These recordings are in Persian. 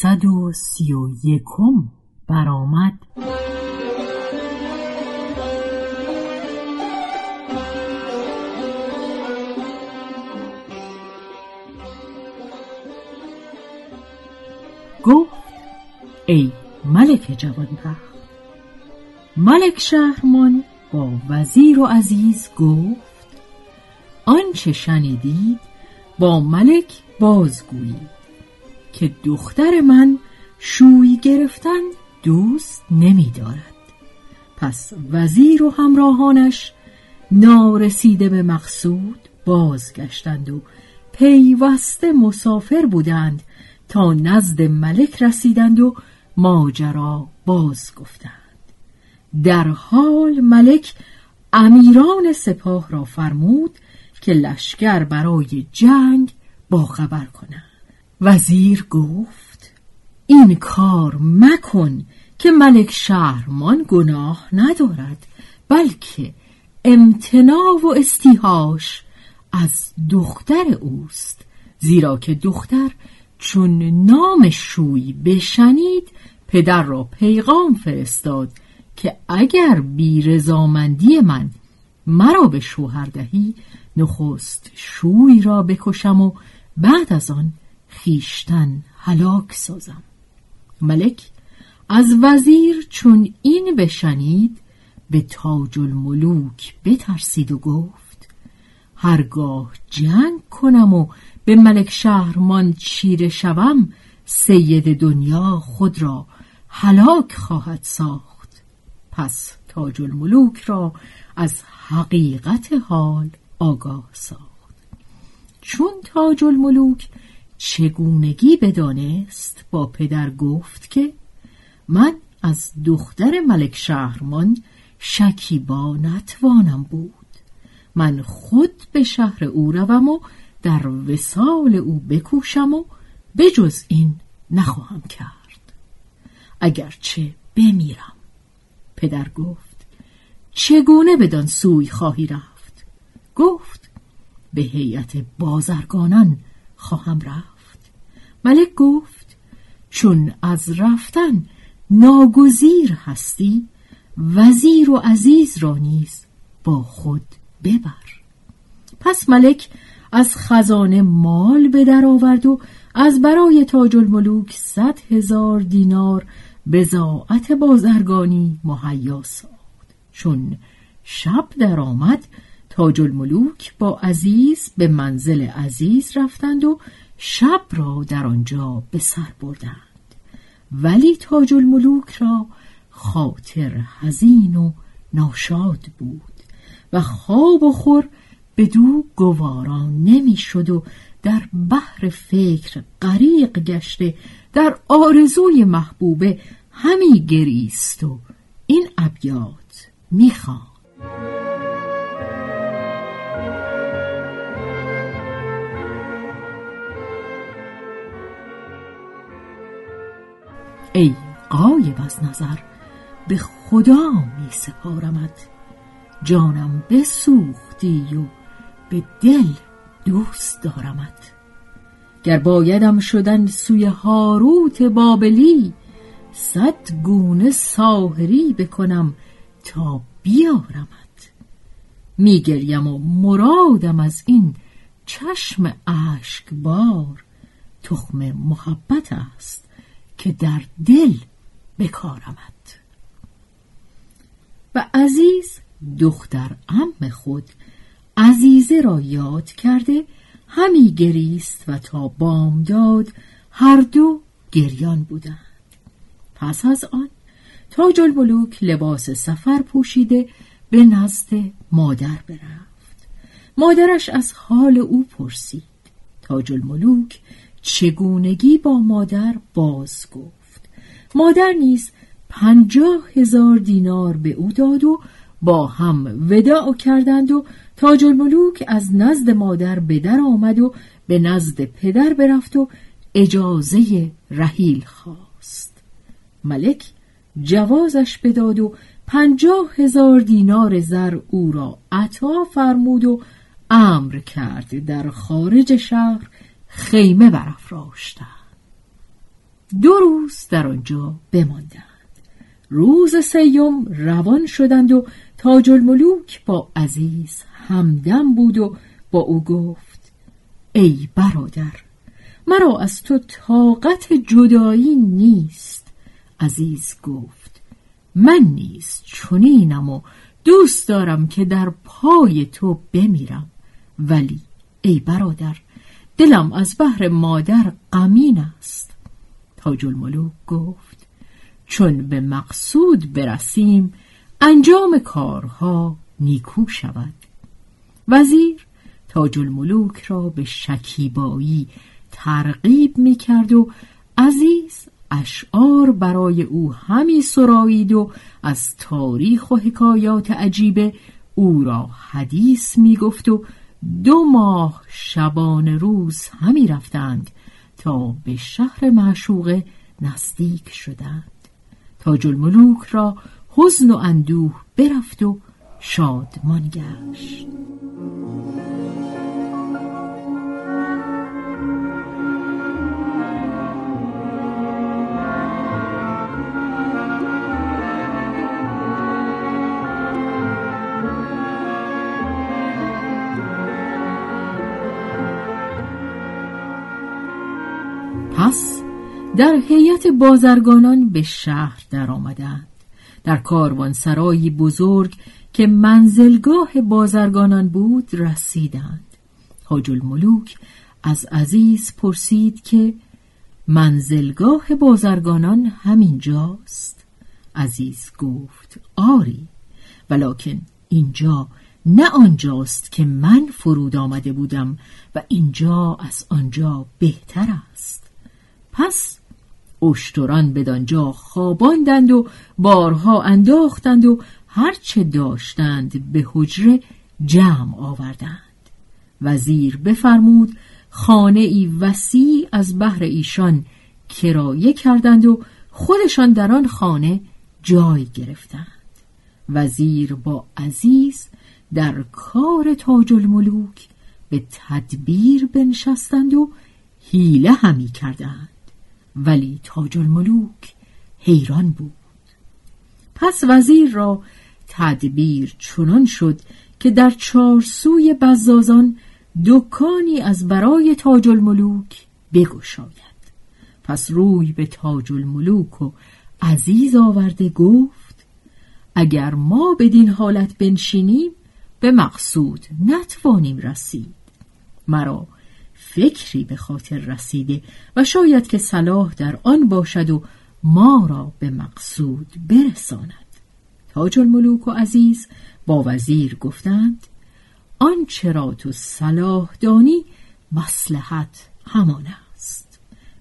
یکصد و سی و یکم برآمد. گفت ای ملک جوانبخت ملک شهرمان با وزیر و عزیز گفت آنچه شنیدید با ملک بازگویید. که دختر من شوی گرفتن دوست نمی دارد. پس وزیر و همراهانش نارسیده به مقصود بازگشتند و پیوسته مسافر بودند تا نزد ملک رسیدند و ماجرا باز گفتند در حال ملک امیران سپاه را فرمود که لشکر برای جنگ با خبر کنند وزیر گفت این کار مکن که ملک شهرمان گناه ندارد بلکه امتناع و استیهاش از دختر اوست. زیرا که دختر چون نام شوی بشنید پدر را پیغام فرستاد که اگر بی رضامندی من مرا به شوهر دهی نخست شوی را بکشم و بعد از آن خیشتن هلاک سازم. ملک از وزیر چون این بشنید به تاج الملوک بترسید و گفت هرگاه جنگ کنم و به ملک شهرمان چیره شوم سید دنیا خود را هلاک خواهد ساخت. پس تاج الملوک را از حقیقت حال آگاه ساخت. چون تاج الملوک چگونگی بدانست با پدر گفت که من از دختر ملک شهرمان شکیبا نتوانم بود. من خود به شهر او روم و در وسال او بکوشم و بجز این نخواهم کرد. اگرچه بمیرم. پدر گفت چگونه بدان سوی خواهی رفت؟ گفت به هیئت بازرگانان خواهم رفت. ملک گفت چون از رفتن ناگزیر هستی وزیر و عزیز را نیز با خود ببر. پس ملک از خزانه مال به در آورد و از برای تاج الملوک صد هزار دینار بزاعت بازرگانی مهیا ساخت. چون شب درآمد تاج الملوک با عزیز به منزل عزیز رفتند و شب را در آنجا به سر بردند. ولی تاج الملوک را خاطر حزین و ناشاد بود و خواب و خور به دو گواران نمی‌شد و در بحر فکر غریق گشته در آرزوی محبوبه همی گریست و این ابیات می‌خواد ای قایب از نظر به خدا می سپارمت. جانم بسوختی و به دل دوست دارمت. گر بایدم شدن سوی هاروت بابلی صد گونه ساهری بکنم تا بیارمت. میگریم و مرادم از این چشم بار تخم محبت است. که در دل بکارمت و عزیز دختر ام خود عزیزه را یاد کرده همی گریست و تا بامداد هر دو گریان بودند. پس از آن تاج الملوک لباس سفر پوشیده به نزد مادر برفت. مادرش از حال او پرسید. تاج الملوک چگونگی با مادر باز گفت. مادر نیز پنجاه هزار دینار به او داد و با هم وداع کردند و تاج الملوک از نزد مادر به در آمد و به نزد پدر برفت و اجازه رحیل خواست. ملک جوازش بداد و پنجاه هزار دینار زر او را عطا فرمود و امر کرد در خارج شهر خیمه برافراشتند دو روز در آنجا بماندند. روز سیوم روان شدند و تاج الملوک با عزیز همدم بود و با او گفت ای برادر مرا از تو طاقت جدایی نیست عزیز گفت. من نیز چنینم و دوست دارم که در پای تو بمیرم. ولی ای برادر دلم از بحر مادر غمین است. تاج الملوک گفت چون به مقصود برسیم انجام کارها نیکو شود. وزیر تاج الملوک را به شکیبایی ترغیب می کرد و عزیز اشعار برای او همی سرایید و از تاریخ و حکایات عجیبه او را حدیث می گفت و دو ماه شبان روز همی رفتند تا به شهر معشوقه نزدیک شدند. تاج الملوک را حزن و اندوه برفت و شادمان گشت. در هیئت بازرگانان به شهر درآمدند. در کاروانسرایی بزرگ که منزلگاه بازرگانان بود رسیدند. حاج الملوک از عزیز پرسید که منزلگاه بازرگانان همینجاست؟ عزیز گفت آری ولکن اینجا نه آنجاست که من فرود آمده بودم و اینجا از آنجا بهتر است. پس اشتران بدانجا خواباندند و بارها انداختند و هرچه داشتند به حجره جمع آوردند. وزیر بفرمود خانه ای وسیع از بهر ایشان کرایه کردند و خودشان در آن خانه جای گرفتند. وزیر با عزیز در کار تاج الملوک به تدبیر بنشستند و حیله همی کردند. ولی تاج الملوک حیران بود. پس وزیر را تدبیر چنان شد که در چارسوی بزازان دکانی از برای تاج الملوک بگشاید. پس روی به تاج الملوک و عزیز آورده گفت اگر ما بدین حالت بنشینیم به مقصود نتوانیم رسید. مرا فکری به خاطر رسیده و شاید که صلاح در آن باشد و ما را به مقصود برساند. تاج الملوک و عزیز با وزیر گفتند آنچه را تو صلاح دانی مسلحت همان است.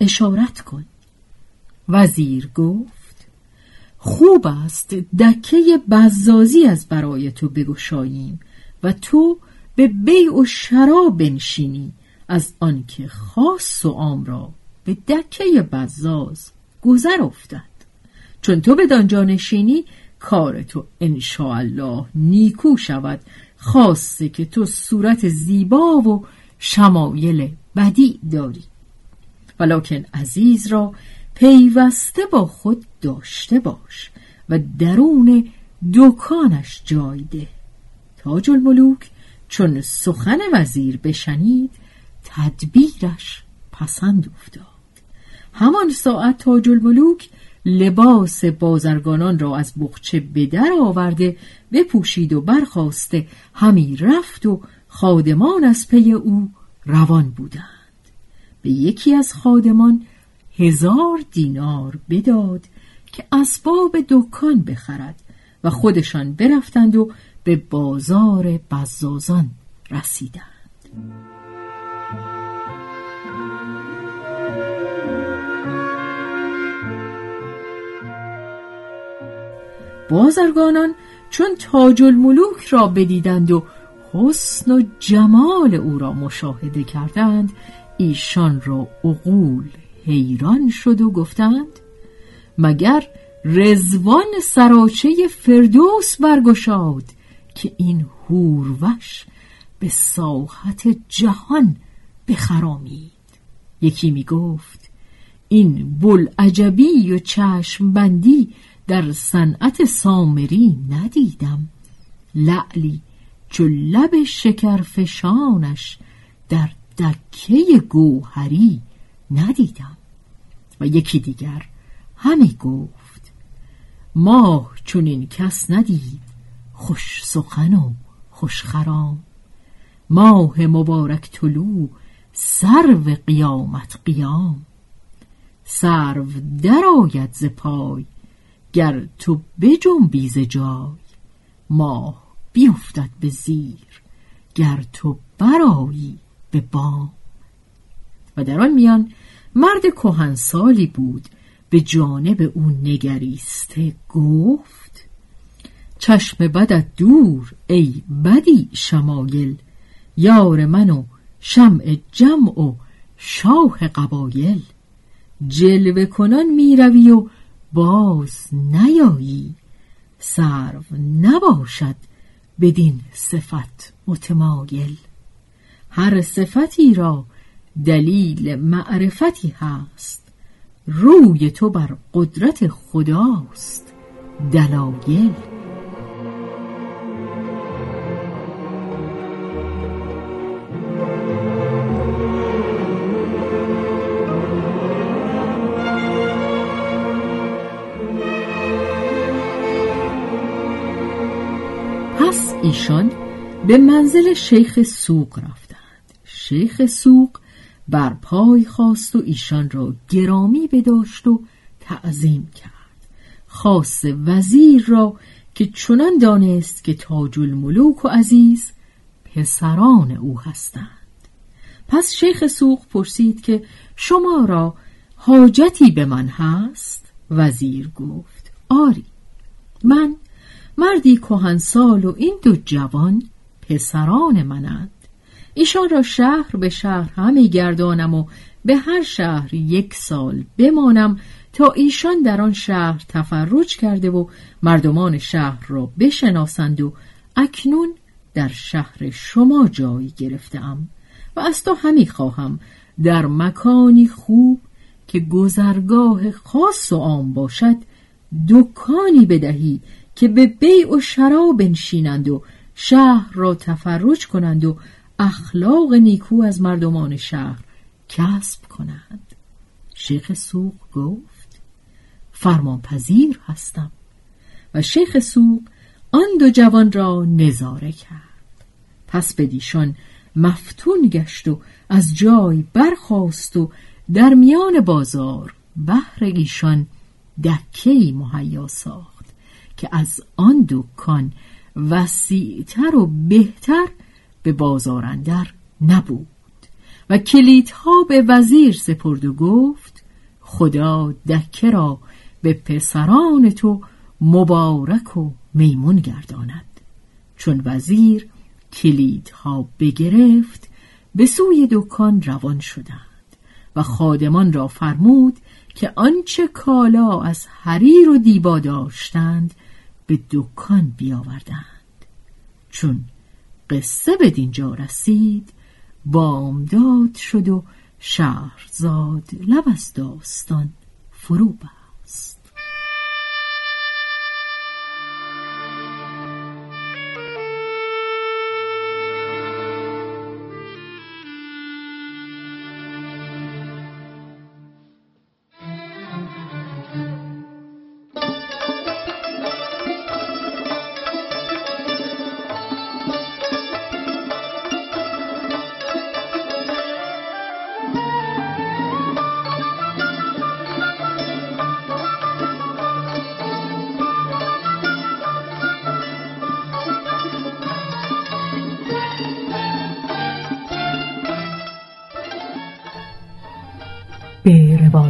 اشارت کن. وزیر گفت خوب است دکه بزازی از برای تو بگشاییم و تو به بیع و شراب بنشینی. از آنکه خاص و عام را به دکه بزاز گذر افتد. چون تو به دانجا نشینی کار تو الله نیکو شود. خاصه که تو صورت زیبا و شمایل بدی داری. ولکن عزیز را پیوسته با خود داشته باش و درون دکانش جای ده. تاج الملوک چون سخن وزیر بشنید تدبیرش پسند افتاد. همان ساعت تاج الملوک لباس بازرگانان را از بخچه به در آورده بپوشید و برخواسته همی رفت و خادمان از پی او روان بودند. به یکی از خادمان هزار دینار بداد که اسباب دکان بخرد و خودشان برفتند و به بازار بزازان رسیدند. بازرگانان چون تاج الملوک را بدیدند و حسن و جمال او را مشاهده کردند ایشان را عقول حیران شد و گفتند مگر رزوان سراچه فردوس برگشاد که این هوروش به ساحت جهان بخرامید؟ یکی می گفت این بلعجبی و چشم بندی در صنعت سامری ندیدم. لعلی چو لب شکرفشانش در دکه گوهری ندیدم. و یکی دیگر همی گفت ماه چون این کس ندید خوش سخن و خوش خرام. ماه مبارک طلوع سرو قیامت قیام. سرو درآید ز پای گر تو بجنبی ز جای ماه بیفتد به زیر گر تو برایی به بام. و در آن میان مرد کهنسالی بود به جانب او نگریسته گفت چشم بدت دور ای بدی شمایل یار من و شمع جمع و شاه قبایل. جلوه کنان می‌روی و باز نیایی. سرو نباشد بدین صفت متمایل. هر صفتی را دلیل معرفتی هست. روی تو بر قدرت خداست دلایل. ایشان به منزل شیخ سوق رفتند. شیخ سوق بر پای خواست و ایشان را گرامی بداشت و تعظیم کرد. خاص وزیر را که چنان دانست که تاج الملوک و عزیز پسران او هستند. پس شیخ سوق پرسید که شما را حاجتی به من هست؟ وزیر گفت آری. من مردی کهنسال و این دو جوان پسران منند. ایشان را شهر به شهر همی گردانم و به هر شهر یک سال بمانم تا ایشان در آن شهر تفرج کرده و مردمان شهر را بشناسند و اکنون در شهر شما جای گرفتم و از تو همی خواهم در مکانی خوب که گذرگاه خاص و عام باشد دکانی بدهی که به بیع و شراب بنشینند و شهر را تفرج کنند و اخلاق نیکو از مردمان شهر کسب کنند. شیخ سوق گفت فرمان پذیر هستم. و شیخ سوق آن دو جوان را نظاره کرد. پس بدیشان مفتون گشت و از جای برخاست و در میان بازار بهر ایشان دکهای مهیا ساخت. که از آن دکان وسیعتر و بهتر به بازارندر نبود. و کلیدها به وزیر سپرد و گفت خدا دکه را به پسران تو مبارک و میمون گرداند. چون وزیر کلیدها بگرفت به سوی دکان روان شدند و خادمان را فرمود که آنچه کالا از حریر و دیبا داشتند به دکان بیاوردند. چون قصه به دینجا رسید بامداد شد و شهرزاد لب از داستان فرو بست.